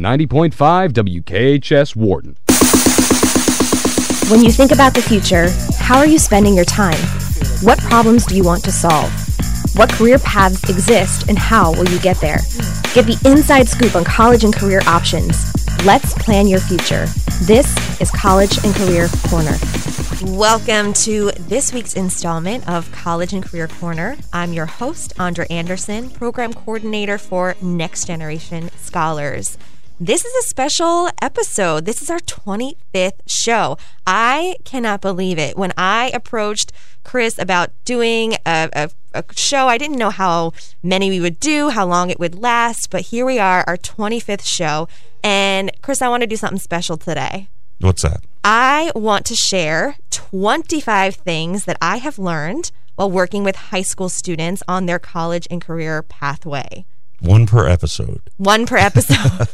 90.5 WKHS Worton. When you think about the future, how are you spending your time? What problems do you want to solve? What career paths exist and how will you get there? Get the inside scoop on college and career options. Let's plan your future. This is College and Career Corner. Welcome to this week's installment of College and Career Corner. I'm your host, Andra Anderson, Program Coordinator for Next Generation Scholars. This is a special episode. This is our 25th show. I cannot believe it. When I approached Chris about doing a, a, a, show, I didn't know how many we would do, how long it would last, but here we are, our 25th show. And Chris, I want to do something special today. What's that? I want to share 25 things that I have learned while working with high school students on their college and career pathway. One per episode. One per episode.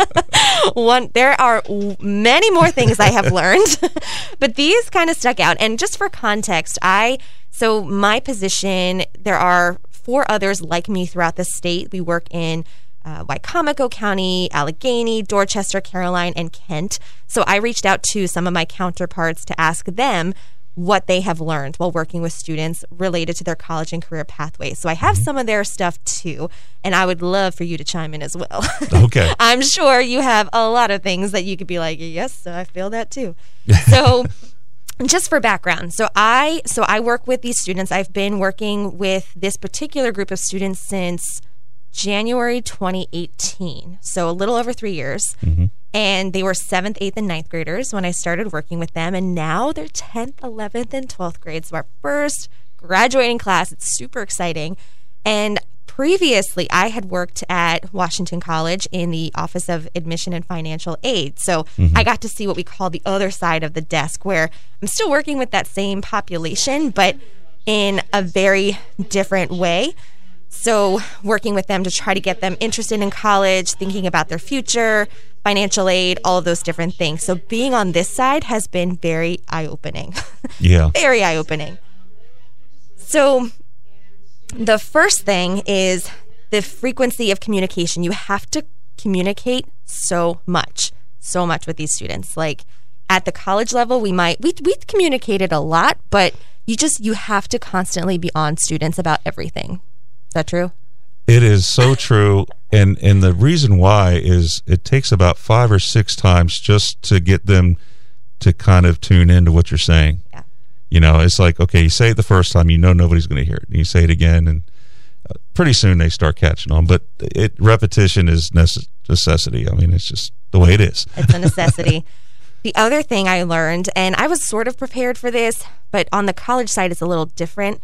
One. There are many more things I have learned, but these kind of stuck out. And just for context, I so my position. There are four others like me throughout the state. We work in uh, Wicomico County, Allegany, Dorchester, Caroline, and Kent. So I reached out to some of my counterparts to ask them what they have learned while working with students related to their college and career pathways. So I have mm-hmm. some of their stuff too, and I would love for you to chime in as well. Okay. I'm sure you have a lot of things that you could be like, yes, I feel that too. So just for background so i so i work with these students i've been working with this particular group of students since january 2018 so a little over three years mm-hmm. And they were seventh, eighth, and ninth graders when I started working with them. And now they're 10th, 11th, and 12th grades. So our first graduating class. It's super exciting. And previously, I had worked at Washington College in the Office of Admission and Financial Aid. So mm-hmm. I got to see what we call the other side of the desk, where I'm still working with that same population, but in a very different way. So, working with them to try to get them interested in college, thinking about their future, financial aid, all of those different things. So being on this side has been very eye opening. Yeah. very eye opening. So the first thing is the frequency of communication. You have to communicate so much, so much with these students. Like at the college level, we might we we communicated a lot, but you just you have to constantly be on students about everything. Is that true? It is so true, and and the reason why is it takes about five or six times just to get them to kind of tune into what you're saying. Yeah. You know, it's like okay, you say it the first time, you know nobody's going to hear it, and you say it again, and uh, pretty soon they start catching on. But it repetition is necess- necessity. I mean, it's just the way it is. It's a necessity. the other thing I learned, and I was sort of prepared for this, but on the college side, it's a little different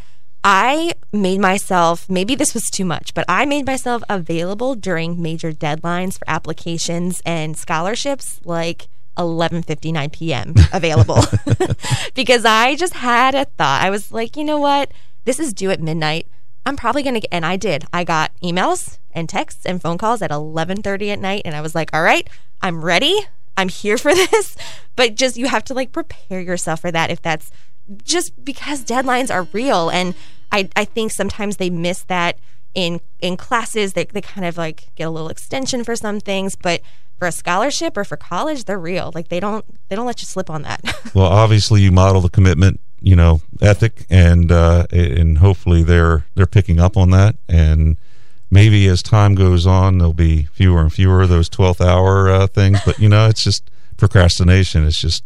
I made myself, maybe this was too much, but I made myself available during major deadlines for applications and scholarships like 11:59 p.m. available. because I just had a thought. I was like, "You know what? This is due at midnight. I'm probably going to get and I did. I got emails and texts and phone calls at 11:30 at night and I was like, "All right, I'm ready. I'm here for this." But just you have to like prepare yourself for that if that's just because deadlines are real and I, I think sometimes they miss that in in classes. They, they kind of like get a little extension for some things, but for a scholarship or for college, they're real. Like they don't they don't let you slip on that. well, obviously you model the commitment, you know, ethic, and uh, and hopefully they're they're picking up on that. And maybe as time goes on, there'll be fewer and fewer of those twelfth hour uh, things. But you know, it's just procrastination. It's just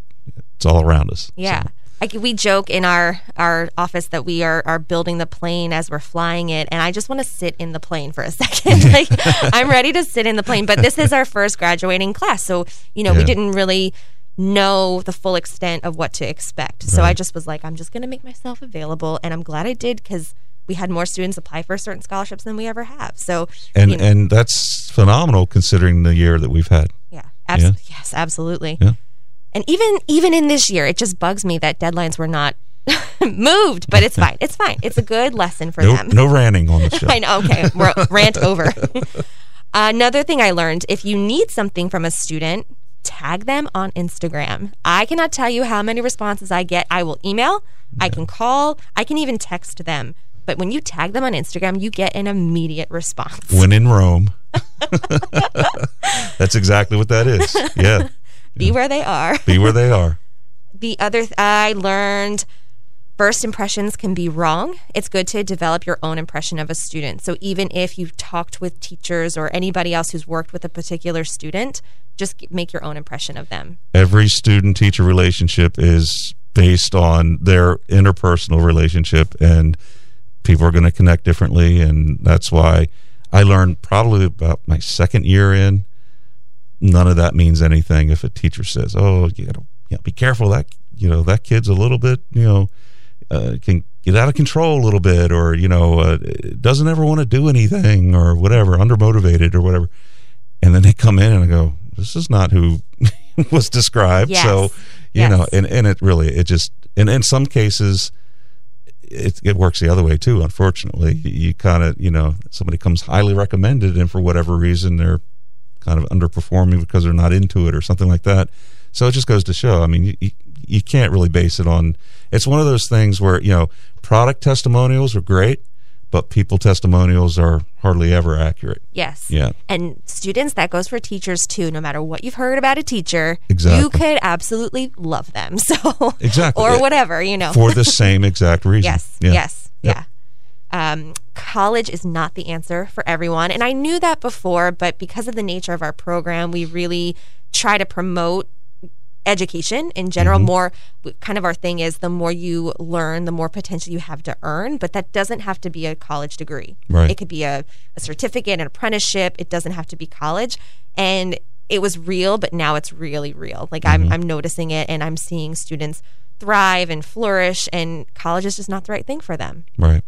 it's all around us. Yeah. So. I, we joke in our our office that we are are building the plane as we're flying it, and I just want to sit in the plane for a second. like I'm ready to sit in the plane, but this is our first graduating class, so you know yeah. we didn't really know the full extent of what to expect. So right. I just was like, I'm just going to make myself available, and I'm glad I did because we had more students apply for certain scholarships than we ever have. So and you know, and that's phenomenal considering the year that we've had. Yeah, abs- yeah. yes, absolutely. Yeah. And even even in this year, it just bugs me that deadlines were not moved, but it's fine. It's fine. It's a good lesson for no, them. No ranting on the show. I know. Okay, rant over. Another thing I learned: if you need something from a student, tag them on Instagram. I cannot tell you how many responses I get. I will email, yeah. I can call, I can even text them. But when you tag them on Instagram, you get an immediate response. When in Rome, That's exactly what that is. Yeah. Be where they are. Be where they are. The other th- I learned first impressions can be wrong. It's good to develop your own impression of a student. So even if you've talked with teachers or anybody else who's worked with a particular student, just make your own impression of them. Every student teacher relationship is based on their interpersonal relationship, and people are going to connect differently. And that's why I learned probably about my second year in. None of that means anything if a teacher says, "Oh, you got to you know, be careful that you know that kid's a little bit you know uh, can get out of control a little bit, or you know uh, doesn't ever want to do anything, or whatever, undermotivated or whatever." And then they come in and I go, "This is not who was described." Yes. So you Yes. know, and and it really it just and in some cases. It, it works the other way too. Unfortunately, you, you kind of you know somebody comes highly recommended, and for whatever reason they're kind of underperforming because they're not into it or something like that. So it just goes to show. I mean, you, you, can't really base it on. It's one of those things where you know product testimonials are great, but people testimonials are hardly ever accurate. Yes. Yeah. And students, that goes for teachers too. No matter what you've heard about a teacher, Exactly. you could absolutely love them. So Exactly. or whatever, you know. for the same exact reason. Yes, Yeah. yes, Yep. yeah. Um, college is not the answer for everyone. And I knew that before, but because of the nature of our program, we really try to promote education in general Mm-hmm. more kind of our thing is the more you learn the more potential you have to earn but that doesn't have to be a college degree Right. it could be a, a certificate an apprenticeship it doesn't have to be college and it was real but now it's really real like Mm-hmm. I'm, I'm noticing it and i'm seeing students thrive and flourish and college is just not the right thing for them Right.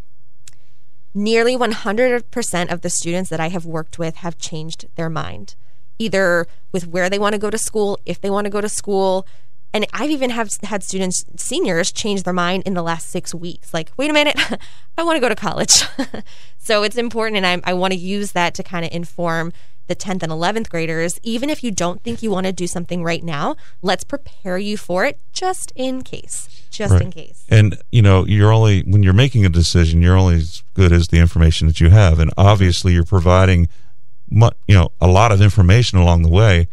Nearly 100% of the students that I have worked with have changed their mind, either with where they want to go to school, if they want to go to school. And I've even have had students, seniors, change their mind in the last six weeks. Like, wait a minute, I want to go to college. so it's important, and I, I want to use that to kind of inform the 10th and 11th graders. Even if you don't think you want to do something right now, let's prepare you for it just in case. Just in case. And you know, you're only when you're making a decision, you're only as good as the information that you have, and obviously, you're providing, you know, a lot of information along the way,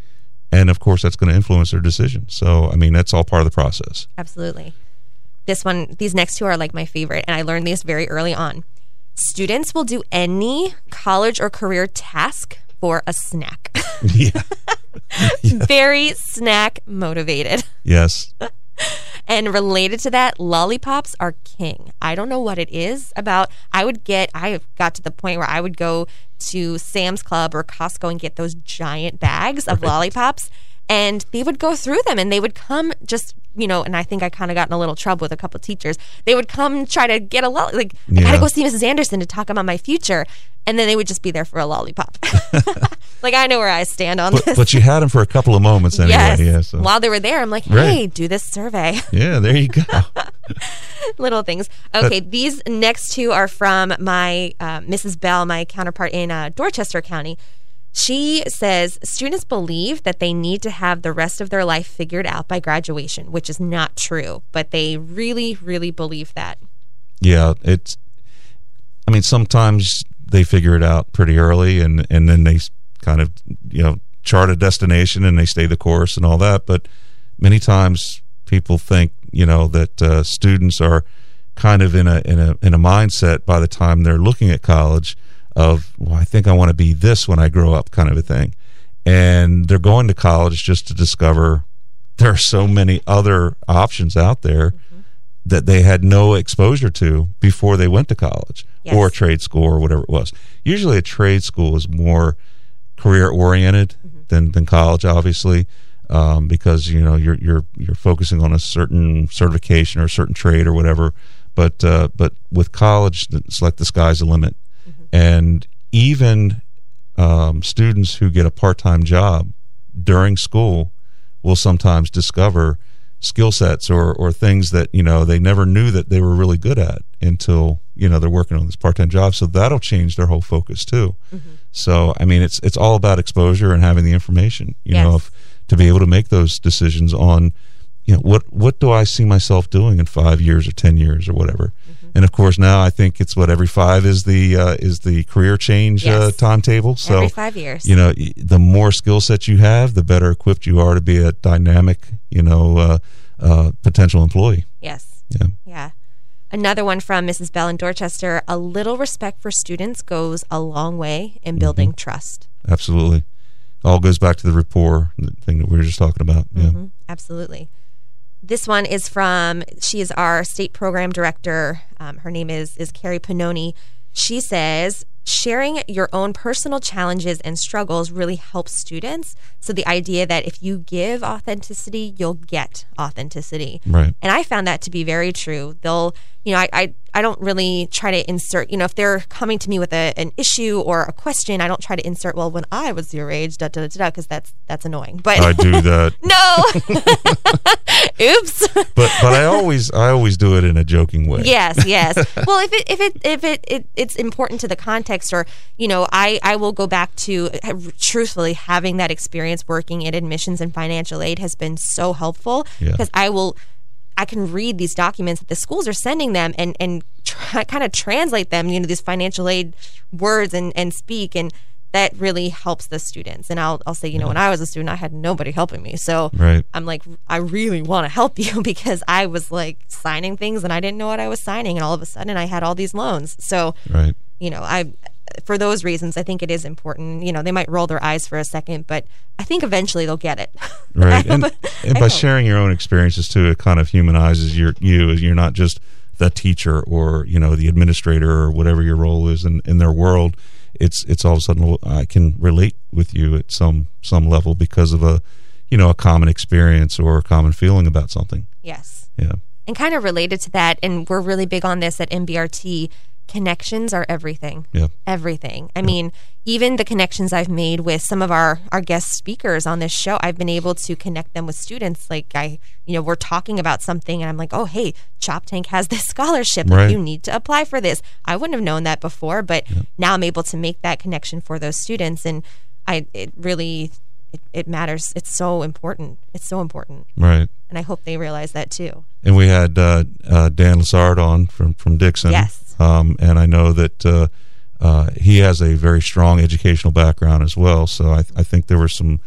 and of course, that's going to influence their decision. So, I mean, that's all part of the process. Absolutely. This one, these next two are like my favorite, and I learned these very early on. Students will do any college or career task for a snack. yeah. very snack motivated. Yes. And related to that, lollipops are king. I don't know what it is about. I would get, I got to the point where I would go to Sam's Club or Costco and get those giant bags of lollipops. And they would go through them and they would come just, you know, and I think I kind of got in a little trouble with a couple teachers. They would come try to get a lolly, like, I gotta go see Mrs. Anderson to talk about my future. And then they would just be there for a lollipop. like, I know where I stand on But, this. but you had them for a couple of moments anyway. yes. Yeah. So. While they were there, I'm like, Right. hey, do this survey. Yeah. There you go. little things. Okay, these next two are from my uh, Mrs. Bell, my counterpart in uh, Dorchester County. She says students believe that they need to have the rest of their life figured out by graduation, which is not true, but they really, really believe that. yeah. It's. I mean, sometimes they figure it out pretty early, and and then they kind of you know chart a destination and they stay the course and all that. But many times people think you know that uh, students are kind of in a in a in a mindset by the time they're looking at college of well I think I want to be this when I grow up kind of a thing and they're going to college just to discover there are so many other options out there that they had no exposure to before they went to college Yes. or trade school or whatever it was. Usually, a trade school is more career oriented than, than college, obviously, um, because you know you're you're you're focusing on a certain certification or a certain trade or whatever. But uh, but with college, it's like the sky's the limit, and even um, students who get a part time job during school will sometimes discover skill sets or, or things that you know they never knew that they were really good at until you know they're working on this part-time job. So that'll change their whole focus too. Mm-hmm. So i mean it's it's all about exposure and having the information you know Yes. if, to be able to make those decisions on you know what what do i see myself doing in five years or ten years or whatever mm-hmm. And of course, now I think it's what every five is the uh, is the career change uh, timetable. So Every five years. you know, the more skill sets you have, the better equipped you are to be a dynamic, you know, uh, uh, potential employee. Yes. Yeah. Yeah. Another one from Mrs. Bell in Dorchester. A little respect for students goes a long way in Mm-hmm. building trust. Absolutely. All goes back to the rapport the thing that we were just talking about. Yeah. Mhm, Absolutely. This one is from, she is our state program director. Um, her name is, is Carrie Panoni. She says, sharing your own personal challenges and struggles really helps students. So the idea that if you give authenticity, you'll get authenticity. Right. And I found that to be very true. They'll, you know, I, I, I don't really try to insert, you know, if they're coming to me with a, an issue or a question, I don't try to insert, well, when I was your age, da da da da, because that's that's annoying. But I do that. no, oops. but but I always I always do it in a joking way. yes, yes. Well, if it if it if it, it it's important to the context, or you know, I I will go back to truthfully having that experience working in admissions and financial aid has been so helpful Yeah. because I will. I can read these documents that the schools are sending them and and try, kind of translate them, you know, these financial aid words and and speak and that really helps the students. And I'll I'll say, you know, when I was a student, I had nobody helping me. So Right. I'm like, I really want to help you because I was like signing things and I didn't know what I was signing, and all of a sudden I had all these loans. So Right. you know, I for those reasons, I think it is important. You know, they might roll their eyes for a second, but I think eventually they'll get it. Right. And, and by sharing your own experiences too, it kind of humanizes your you. You're not just the teacher or you know the administrator or whatever your role is in, in their world. It's it's all of a sudden I can relate with you at some some level because of a you know a common experience or a common feeling about something. yes. Yeah. And kind of related to that, and we're really big on this at MBRT. Connections are everything. Yeah. Everything. I mean, even the connections I've made with some of our our guest speakers on this show, I've been able to connect them with students. Like I, you know, we're talking about something, and I'm like, oh, hey, Choptank has this scholarship. Like, Right. you need to apply for this. I wouldn't have known that before, but now I'm able to make that connection for those students, and I it really it, it matters. It's so important. It's so important, Right. and I hope they realize that too. And we had uh, uh, Dan Lassard on from from Dixon. Yes. Um, and I know that uh, uh, he has a very strong educational background as well. So I, I think there were some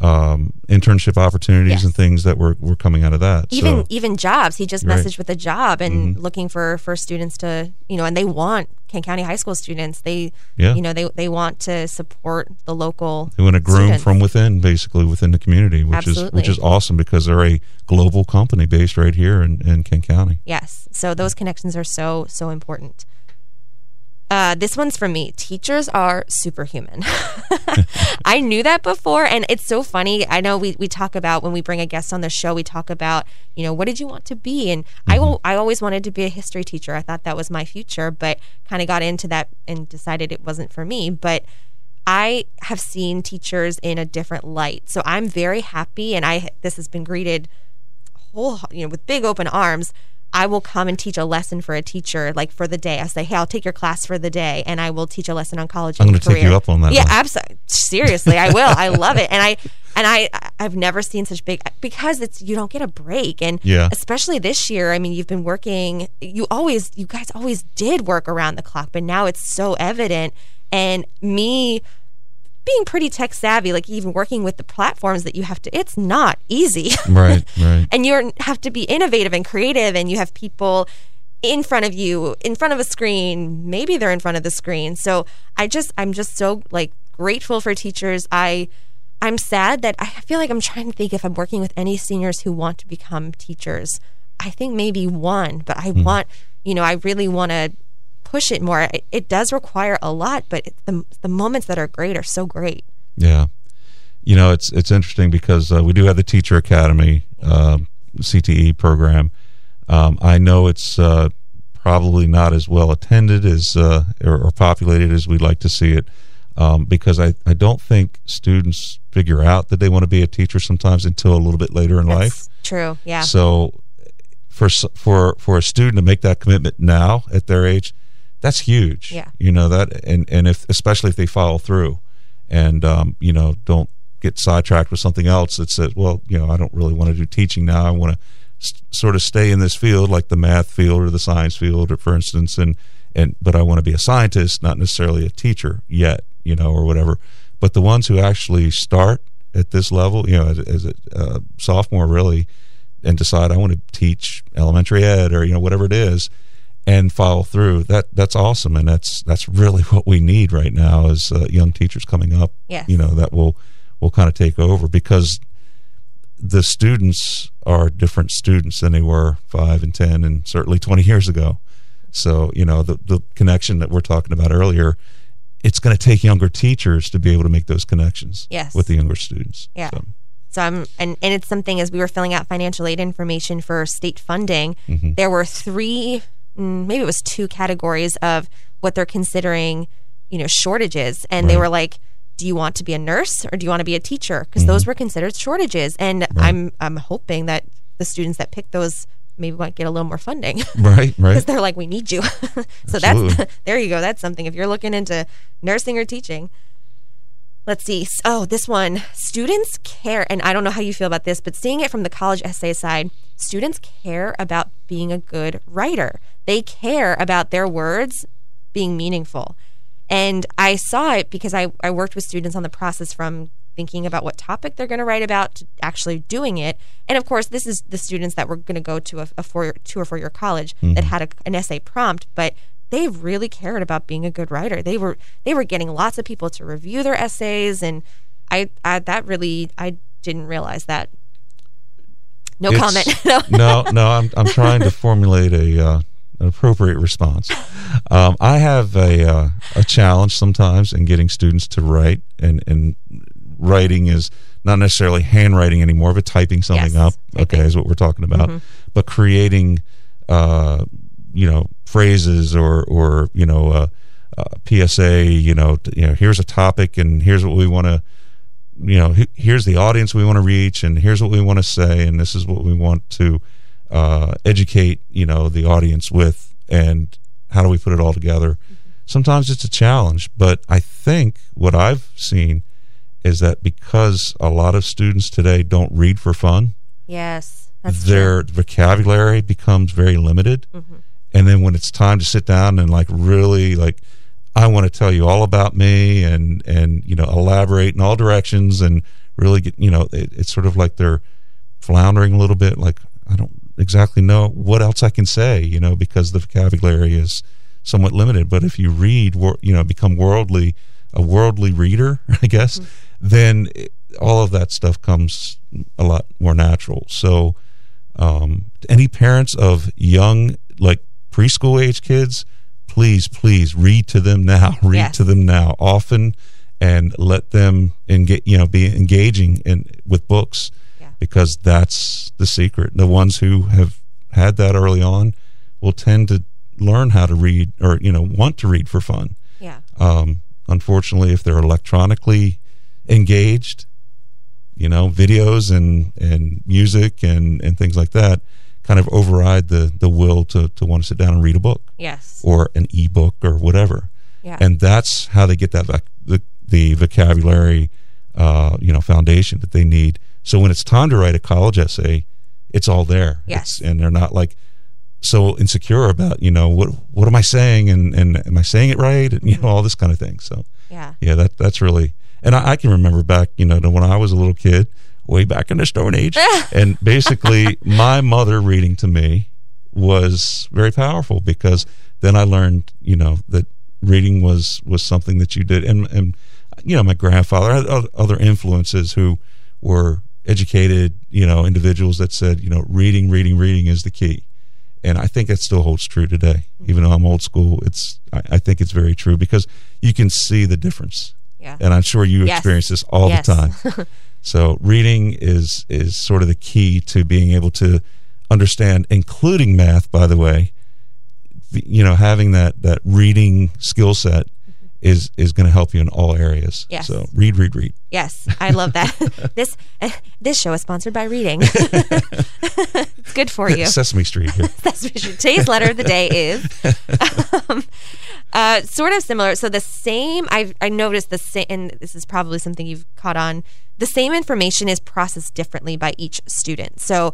um, internship opportunities Yes. and things that were, were coming out of that. even so, even jobs. He just Right. messaged with a job and looking for for students to you know, and they want Kent County high school students. They Yeah. you know they they want to support the local. they want to groom students. from within, basically within the community, which is which is awesome because they're a global company based right here in, in Kent County. Yes, so those connections are so so important. Uh, this one's from me. Teachers are superhuman. I knew that before, and it's so funny. I know we, we talk about when we bring a guest on the show, we talk about, you know, what did you want to be? And I, al- I always wanted to be a history teacher. I thought that was my future, but kind of got into that and decided it wasn't for me. But I have seen teachers in a different light. So I'm very happy, and I this has been greeted whole you know with big open arms i will come and teach a lesson for a teacher like for the day. I say hey i'll take your class for the day and i will teach a lesson on college I'm gonna take you up on that yeah absolutely seriously i will. I love it. And i and i i've never seen such big because it's you don't get a break. And Yeah. especially this year i mean you've been working you always you guys always did work around the clock but now it's so evident. And me being pretty tech savvy, like even working with the platforms that you have to, it's not easy. Right, right. and you have to be innovative and creative, and you have people in front of you, in front of a screen. Maybe they're in front of the screen. So I just, I'm just so like grateful for teachers. I, I'm sad that I feel like I'm trying to think if I'm working with any seniors who want to become teachers. I think maybe one, but I hmm. want, you know, I really want to push it more. It, it does require a lot, but it, the the moments that are great are so great. Yeah, you know it's it's interesting because uh, we do have the Teacher Academy um, CTE program. Um, I know it's uh, probably not as well attended as uh, or, or populated as we'd like to see it, um, because I, I don't think students figure out that they want to be a teacher sometimes until a little bit later in life. True. Yeah. So for for for a student to make that commitment now at their age, that's huge. Yeah. You know that, and and if especially if they follow through, and um, you know don't get sidetracked with something else that says, well, you know, I don't really want to do teaching now. I want to s- sort of stay in this field, like the math field or the science field, or for instance, and and but I want to be a scientist, not necessarily a teacher yet, you know, or whatever. But the ones who actually start at this level, you know, as, as a uh, sophomore, really, and decide I want to teach elementary ed or you know whatever it is, and follow through. That that's awesome, and that's that's really what we need right now as uh, young teachers coming up. Yes. You know that will will kind of take over because the students are different students than they were five and ten and certainly twenty years ago. So you know the the connection that we're talking about earlier. It's going to take younger teachers to be able to make those connections Yes. with the younger students. Yeah. So, So I'm, and, and it's something as we were filling out financial aid information for state funding, Mm-hmm. there were three, maybe it was two categories of what they're considering, you know, shortages. And they were like, do you want to be a nurse or do you want to be a teacher? Because Mm-hmm. those were considered shortages. And I'm, I'm hoping that the students that pick those maybe might get a little more funding. right, right. because they're like, we need you. so that's there you go. That's something. If you're looking into nursing or teaching, let's see. Oh, this one. Students care, and I don't know how you feel about this, but seeing it from the college essay side, students care about being a good writer. They care about their words being meaningful. And I saw it because I, I worked with students on the process from thinking about what topic they're going to write about to actually doing it. And of course, this is the students that were going to go to a, a four, two or four year college that had a, an essay prompt, but they really cared about being a good writer. They were they were getting lots of people to review their essays, and I, I that really I didn't realize that. No It's- comment. no. no, no. I'm I'm trying to formulate a uh, an appropriate response. Um, I have a uh, a challenge sometimes in getting students to write, and and writing is not necessarily handwriting anymore, but typing something Yes, up. Okay, is what we're talking about. But creating, uh, you know, phrases or or you know. Uh, uh, PSA, you know, t- you know, here's a topic, and here's what we want to you know, he- here's the audience we want to reach, and here's what we want to say, and this is what we want to uh, educate, you know, the audience with, and how do we put it all together? Sometimes it's a challenge, but I think what I've seen is that because a lot of students today don't read for fun, Yes, that's their vocabulary becomes very limited. And then when it's time to sit down and like really like I want to tell you all about me and and you know elaborate in all directions and really get you know it, it's sort of like they're floundering a little bit like I don't exactly know what else I can say you know because the vocabulary is somewhat limited but if you read you know become worldly a worldly reader I guess then all of that stuff comes a lot more natural so um, any parents of young like preschool age kids please please read to them now read Yes. to them now often and let them engage you know be engaging in with books. Because that's the secret the ones who have had that early on will tend to learn how to read or you know want to read for fun yeah. um, unfortunately, if they're electronically engaged, you know, videos and, and music and, and things like that kind of override the, the will to, to want to sit down and read a book Yes. or an ebook or whatever. Yeah. And that's how they get that voc- the, the vocabulary, uh, you know, foundation that they need. So when it's time to write a college essay, it's all there. Yes. It's, and they're not like so insecure about, you know, what what am I saying and, and am I saying it right? And, you know, all this kind of thing. So yeah. yeah, that that's really and I, I can remember back, you know, to when I was a little kid, way back in the Stone Age. and basically my mother reading to me was very powerful because then I learned, you know, that reading was was something that you did and and you know, my grandfather had other influences who were educated, you know, individuals that said, you know, reading, reading, reading is the key. And I think that still holds true today. Mm-hmm. Even though I'm old school, it's I, I think it's very true because you can see the difference. Yeah. And I'm sure you Yes. experience this all Yes. the time. so reading is is sort of the key to being able to understand, including math, by the way. The- You know, having that that reading skill set is is going to help you in all areas. Mm-hmm. Yes. So read, read, read. Yes, I love that. this this show is sponsored by reading. it's good for you. Sesame Street here. That's what your- today's letter of the day is. um, uh, sort of similar. So the same. I I noticed the same, and this is probably something you've caught on. The same information is processed differently by each student. So.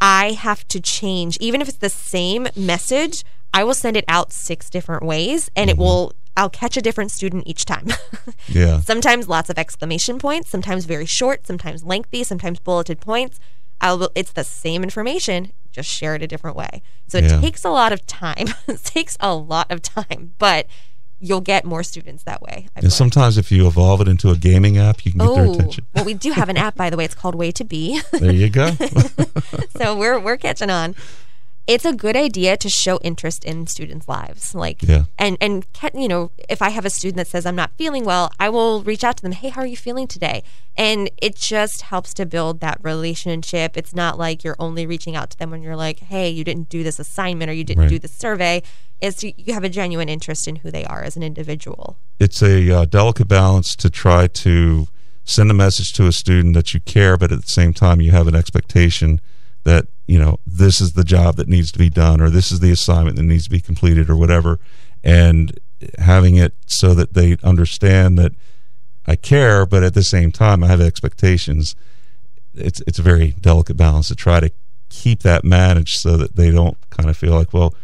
I have to change, even if it's the same message, I will send it out six different ways and it will, I'll catch a different student each time. Yeah. sometimes lots of exclamation points, sometimes very short, sometimes lengthy, sometimes bulleted points. I'll, it's the same information, just share it a different way. So it Yeah. takes a lot of time. it takes a lot of time, but you'll get more students that way. I've And sometimes if you evolve it into a gaming app, you can get their Oh, attention. well, we do have an app, by the way. It's called Way to Be. There you go. so we're we're catching on. It's a good idea to show interest in students' lives, like Yeah. and and ca- you know, if I have a student that says I'm not feeling well, I will reach out to them. Hey, how are you feeling today? And it just helps to build that relationship. It's not like you're only reaching out to them when you're like, Hey, you didn't do this assignment or you didn't Right. do this survey. It's you you have a genuine interest in who they are as an individual. it's a uh, delicate balance to try to send a message to a student that you care, but at the same time you have an expectation that you know this is the job that needs to be done, or this is the assignment that needs to be completed, or whatever, and having it so that they understand that I care, but at the same time I have expectations. It's it's a very delicate balance to try to keep that managed so that they don't kind of feel like well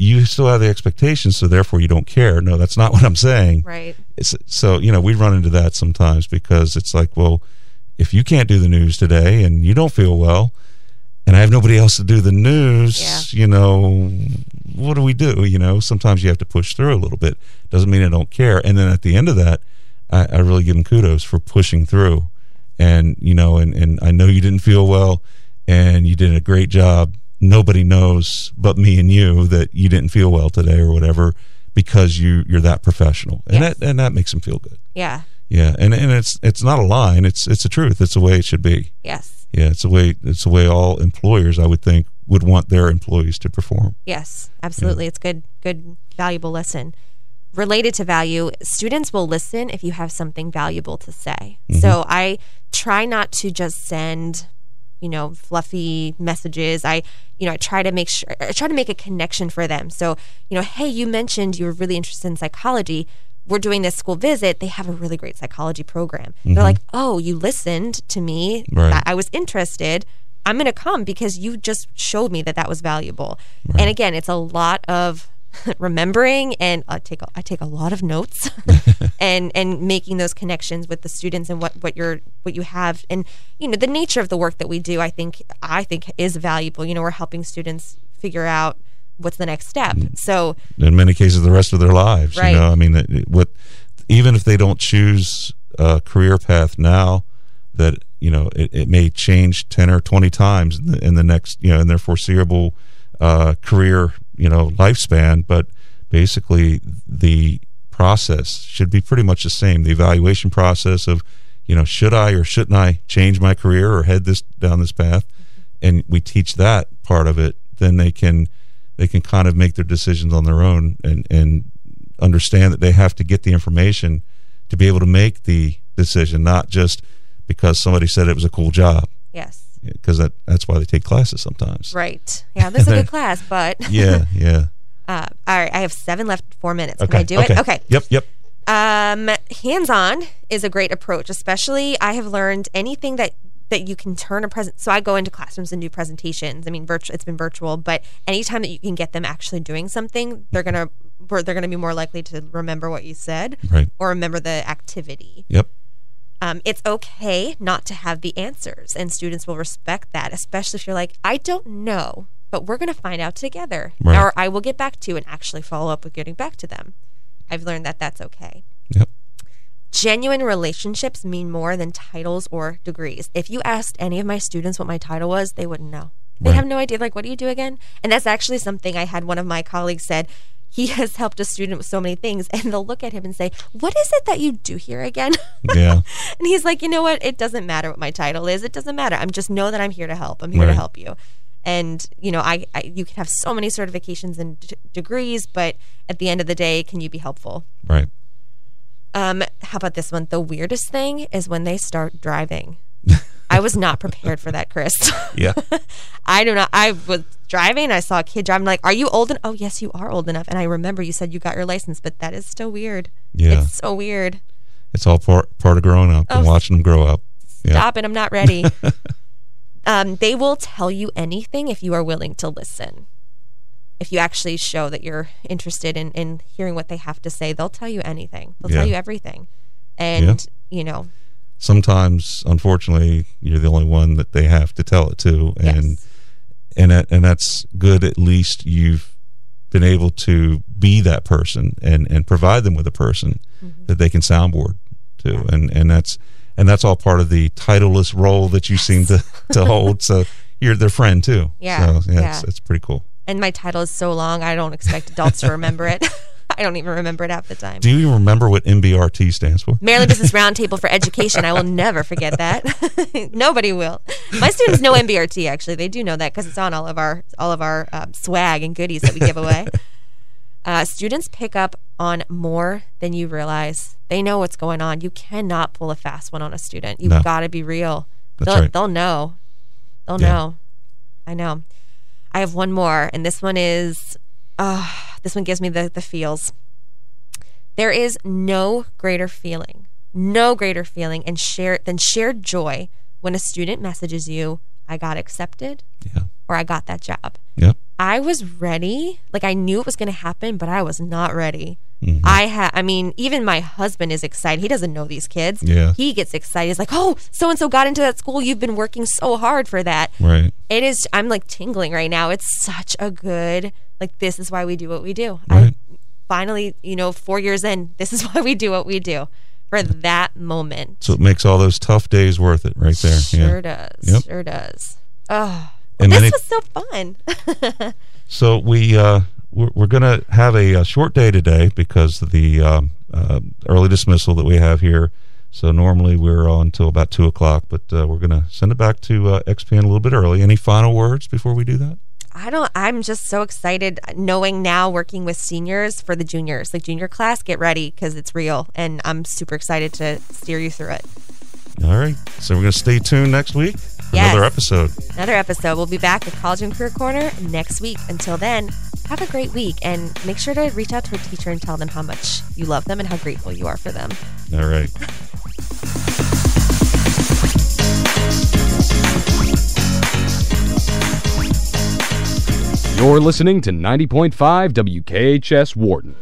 you still have the expectations, so therefore you don't care. No, that's not what I'm saying. Right. It's, so you know we run into that sometimes because it's like, well, if you can't do the news today and you don't feel well, and I have nobody else to do the news, you know, what do we do? You know, sometimes you have to push through a little bit. Doesn't mean I don't care. And then at the end of that, I, I really give them kudos for pushing through. And you know, and and I know you didn't feel well, and you did a great job. Nobody knows but me and you that you didn't feel well today or whatever because you you're that professional, and Yes. that and that makes them feel good. Yeah. Yeah, and and it's it's not a line. It's it's a truth. It's the way it should be. Yes. Yeah, it's the way it's the way all employers I would think would want their employees to perform. Yes, absolutely. It's good, good, valuable lesson. Related to value, students will listen if you have something valuable to say. Mm-hmm. So I try not to just send, you know, fluffy messages. I, you know, I try to make sure, I try to make a connection for them. So, you know, hey, you mentioned you were really interested in psychology. We're doing this school visit. They have a really great psychology program. They're mm-hmm. like, oh, you listened to me. Right. That I was interested. I'm going to come because you just showed me that that was valuable. And again, it's a lot of remembering and I take a, I take a lot of notes and and making those connections with the students and what what you're what you have and you know the nature of the work that we do I think I think is valuable. You know, we're helping students figure out what's the next step. So In many cases, the rest of their lives. Right. You know, I mean, it- it- what even if they don't choose a career path now, that you know it, it may change ten or twenty times in the, in the next you know in their foreseeable uh, career you know lifespan. But basically, the process should be pretty much the same. The evaluation process of you know should I or shouldn't I change my career or head this down this path, and we teach that part of it. Then they can they can kind of make their decisions on their own and and understand that they have to get the information to be able to make the decision, not just because somebody said it was a cool job. yes. Because that, that's why they take classes sometimes. Right. Yeah, this is a good class, but Yeah, yeah. uh, all right, I have 7 left, 4 minutes. Can Okay. I do it? Okay. Yep, yep. Um, hands-on is a great approach, especially I have learned anything that that you can turn a present. So I go into classrooms and do presentations. I mean, virtual. It's been virtual, but anytime that you can get them actually doing something, they're gonna they're gonna be more likely to remember what you said Right. or remember the activity. Yep. Um, it's okay not to have the answers, and students will respect that, especially if you're like, I don't know, but we're going to find out together, Right. or I will get back to you and actually follow up with getting back to them. I've learned that that's okay. Yep. Genuine relationships mean more than titles or degrees. If you asked any of my students what my title was, they wouldn't know. They Right. have no idea. Like, what do you do again? And that's actually something I had one of my colleagues said. He has helped a student with so many things, and they'll look at him and say, "What is it that you do here again?" Yeah. And he's like, you know what? It doesn't matter what my title is. It doesn't matter. I'm just know that I'm here to help. I'm here to help you. And you know, I, I you can have so many certifications and d- degrees, but at the end of the day, can you be helpful? Right. Um, how about this one? The weirdest thing is when they start driving. I was not prepared for that, Chris. Yeah. I do not. I was driving. I saw a kid driving. Like, are you old enough? Oh, yes, you are old enough. And I remember you said you got your license, but that is still weird. Yeah. It's so weird. It's all part part of growing up and Oh, watching them grow up. Yeah. Stop it. I'm not ready. Um, they will tell you anything if you are willing to listen. If you actually show that you're interested in, in hearing what they have to say, they'll tell you anything. They'll tell you everything. And, you know, Sometimes, unfortunately, you're the only one that they have to tell it to, and Yes. and that, and that's good. At least you've been able to be that person and and provide them with a person Mm-hmm. that they can soundboard to, and and that's and that's all part of the titleless role that you seem to to hold. So you're their friend too. Yeah, So yeah, yeah. It's, it's pretty cool. And my title is so long, I don't expect adults to remember it. I don't even remember it half the time. Do you even remember what MBRT stands for? Maryland Business Roundtable for Education. I will never forget that. Nobody will. My students know MBRT. Actually, they do know that because it's on all of our all of our um, swag and goodies that we give away. Uh, students pick up on more than you realize. They know what's going on. You cannot pull a fast one on a student. You've No. got to be real. That's they'll, right. they'll know. They'll Yeah. know. I know. I have one more, and this one is. Uh, this one gives me the, the feels. There is no greater feeling, no greater feeling and share than shared joy when a student messages you, I got accepted Yeah. or I got that job. Yep. I was ready. Like I knew it was going to happen, but I was not ready. Mm-hmm. I had, I mean, even my husband is excited. He doesn't know these kids. Yeah. He gets excited. He's like, oh, so and so got into that school. You've been working so hard for that. Right. It is, I'm like tingling right now. It's such a good, like, this is why we do what we do. Right. I finally, you know, four years in, this is why we do what we do for that moment. So it makes all those tough days worth it, right there. Sure yeah. does. Yep. Sure does. Oh, And this it- was so fun. So we uh, we're, we're going to have a, uh short day today because of the um, uh, early dismissal that we have here. So normally we're on until about two o'clock, but uh, we're going to send it back to uh, XPN a little bit early. Any final words before we do that? I don't. I'm just so excited knowing now working with seniors for the juniors, like junior class. Get ready because it's real, and I'm super excited to steer you through it. All right. So we're going to stay tuned next week. For Yes. Another episode. Another episode. We'll be back at College and Career Corner next week. Until then, have a great week, and make sure to reach out to a teacher and tell them how much you love them and how grateful you are for them. All right. You're listening to 90.5 WKHS Worton.